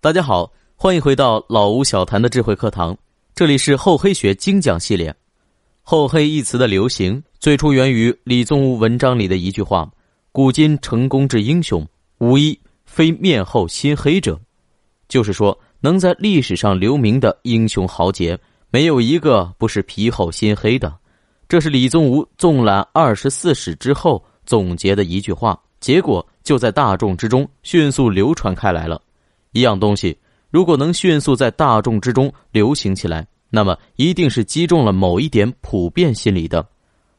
大家好，欢迎回到老吴小谈的智慧课堂。这里是厚黑学精讲系列。厚黑一词的流行，最初源于李宗吾文章里的一句话：“古今成功之英雄，无一非面厚心黑者。”就是说，能在历史上留名的英雄豪杰，没有一个不是皮厚心黑的。这是李宗吾纵览二十四史之后总结的一句话，结果就在大众之中迅速流传开来了。一样东西，如果能迅速在大众之中流行起来，那么一定是击中了某一点普遍心理的。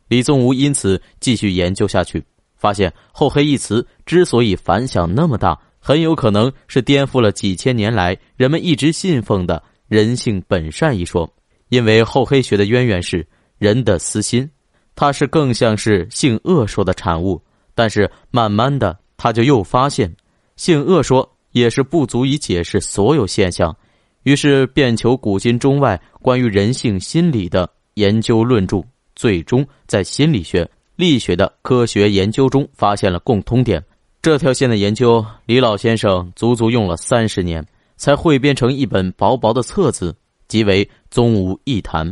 李宗吾因此继续研究下去，发现“厚黑”一词之所以反响那么大，很有可能是颠覆了几千年来人们一直信奉的人性本善一说。因为厚黑学的渊源是人的私心，它是更像是性恶说的产物。但是慢慢的，他就又发现性恶说。也是不足以解释所有现象，于是便求古今中外关于人性心理的研究论著，最终在心理学、力学的科学研究中发现了共通点。这条线的研究，李老先生足足用了三十年，才汇编成一本薄薄的册子，即为《宗吾一谈》。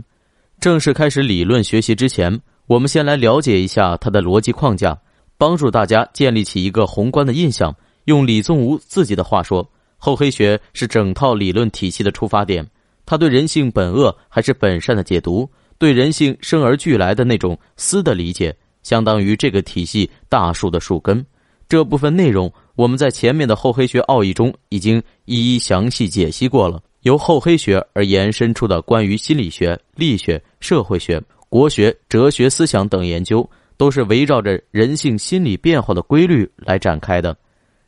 正式开始理论学习之前，我们先来了解一下它的逻辑框架，帮助大家建立起一个宏观的印象。用李宗吾自己的话说，厚黑学是整套理论体系的出发点。他对人性本恶还是本善的解读，对人性生而俱来的那种私的理解，相当于这个体系大树的树根。这部分内容，我们在前面的厚黑学奥义中已经一一详细解析过了。由厚黑学而延伸出的关于心理学、力学、社会学、国学、哲学思想等研究，都是围绕着人性心理变化的规律来展开的。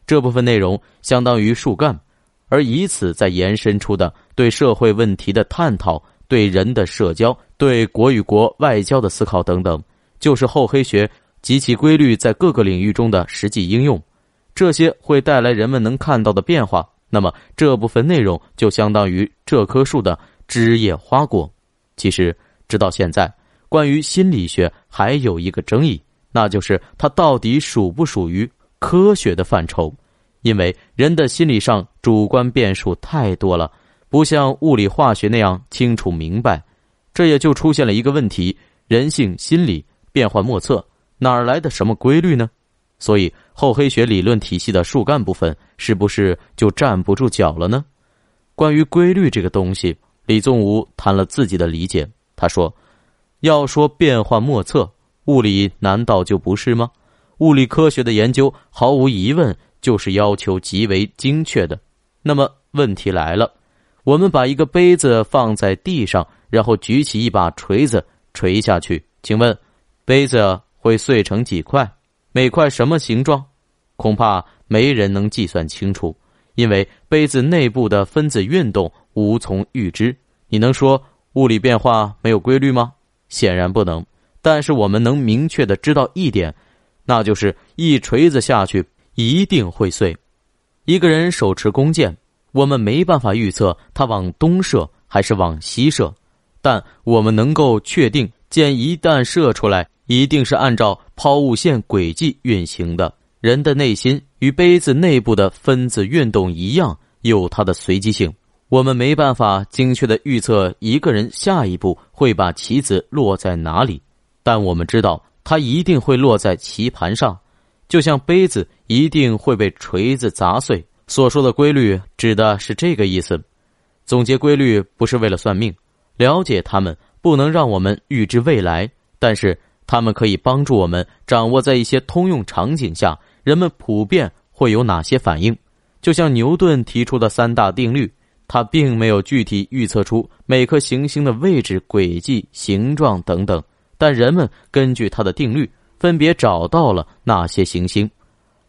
这部分内容相当于树干，而以此再延伸出的对社会问题的探讨、对人的社交、对国与国外交的思考等等，就是厚黑学及其规律在各个领域中的实际应用。这些会带来人们能看到的变化。那么这部分内容就相当于这棵树的枝叶花果。其实，直到现在，关于心理学还有一个争议，那就是它到底属不属于。科学的范畴，因为人的心理上主观变数太多了，不像物理化学那样清楚明白，这也就出现了一个问题：人性心理变幻莫测，哪儿来的什么规律呢？所以厚黑学理论体系的树干部分是不是就站不住脚了呢？关于规律这个东西，李宗吾谈了自己的理解。他说：“要说变幻莫测，物理难道就不是吗？”物理科学的研究毫无疑问就是要求极为精确的。那么问题来了：我们把一个杯子放在地上，然后举起一把锤子锤下去，请问杯子会碎成几块？每块什么形状？恐怕没人能计算清楚，因为杯子内部的分子运动无从预知。你能说物理变化没有规律吗？显然不能。但是我们能明确的知道一点。那就是一锤子下去一定会碎。一个人手持弓箭，我们没办法预测他往东射还是往西射，但我们能够确定，箭一旦射出来，一定是按照抛物线轨迹运行的。人的内心与杯子内部的分子运动一样，有它的随机性。我们没办法精确的预测一个人下一步会把棋子落在哪里，但我们知道。它一定会落在棋盘上，就像杯子一定会被锤子砸碎。所说的规律指的是这个意思。总结规律不是为了算命，了解它们不能让我们预知未来，但是它们可以帮助我们掌握在一些通用场景下，人们普遍会有哪些反应。就像牛顿提出的三大定律，他并没有具体预测出每颗行星的位置、轨迹、形状等等。但人们根据他的定律，分别找到了那些行星。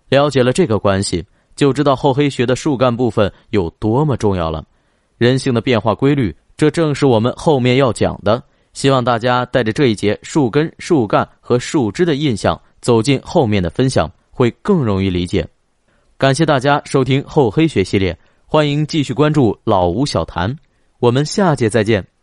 了解了这个关系，就知道厚黑学的树干部分有多么重要了。人性的变化规律，这正是我们后面要讲的。希望大家带着这一节树根、树干和树枝的印象，走进后面的分享，会更容易理解。感谢大家收听厚黑学系列，欢迎继续关注老吴小谈，我们下节再见。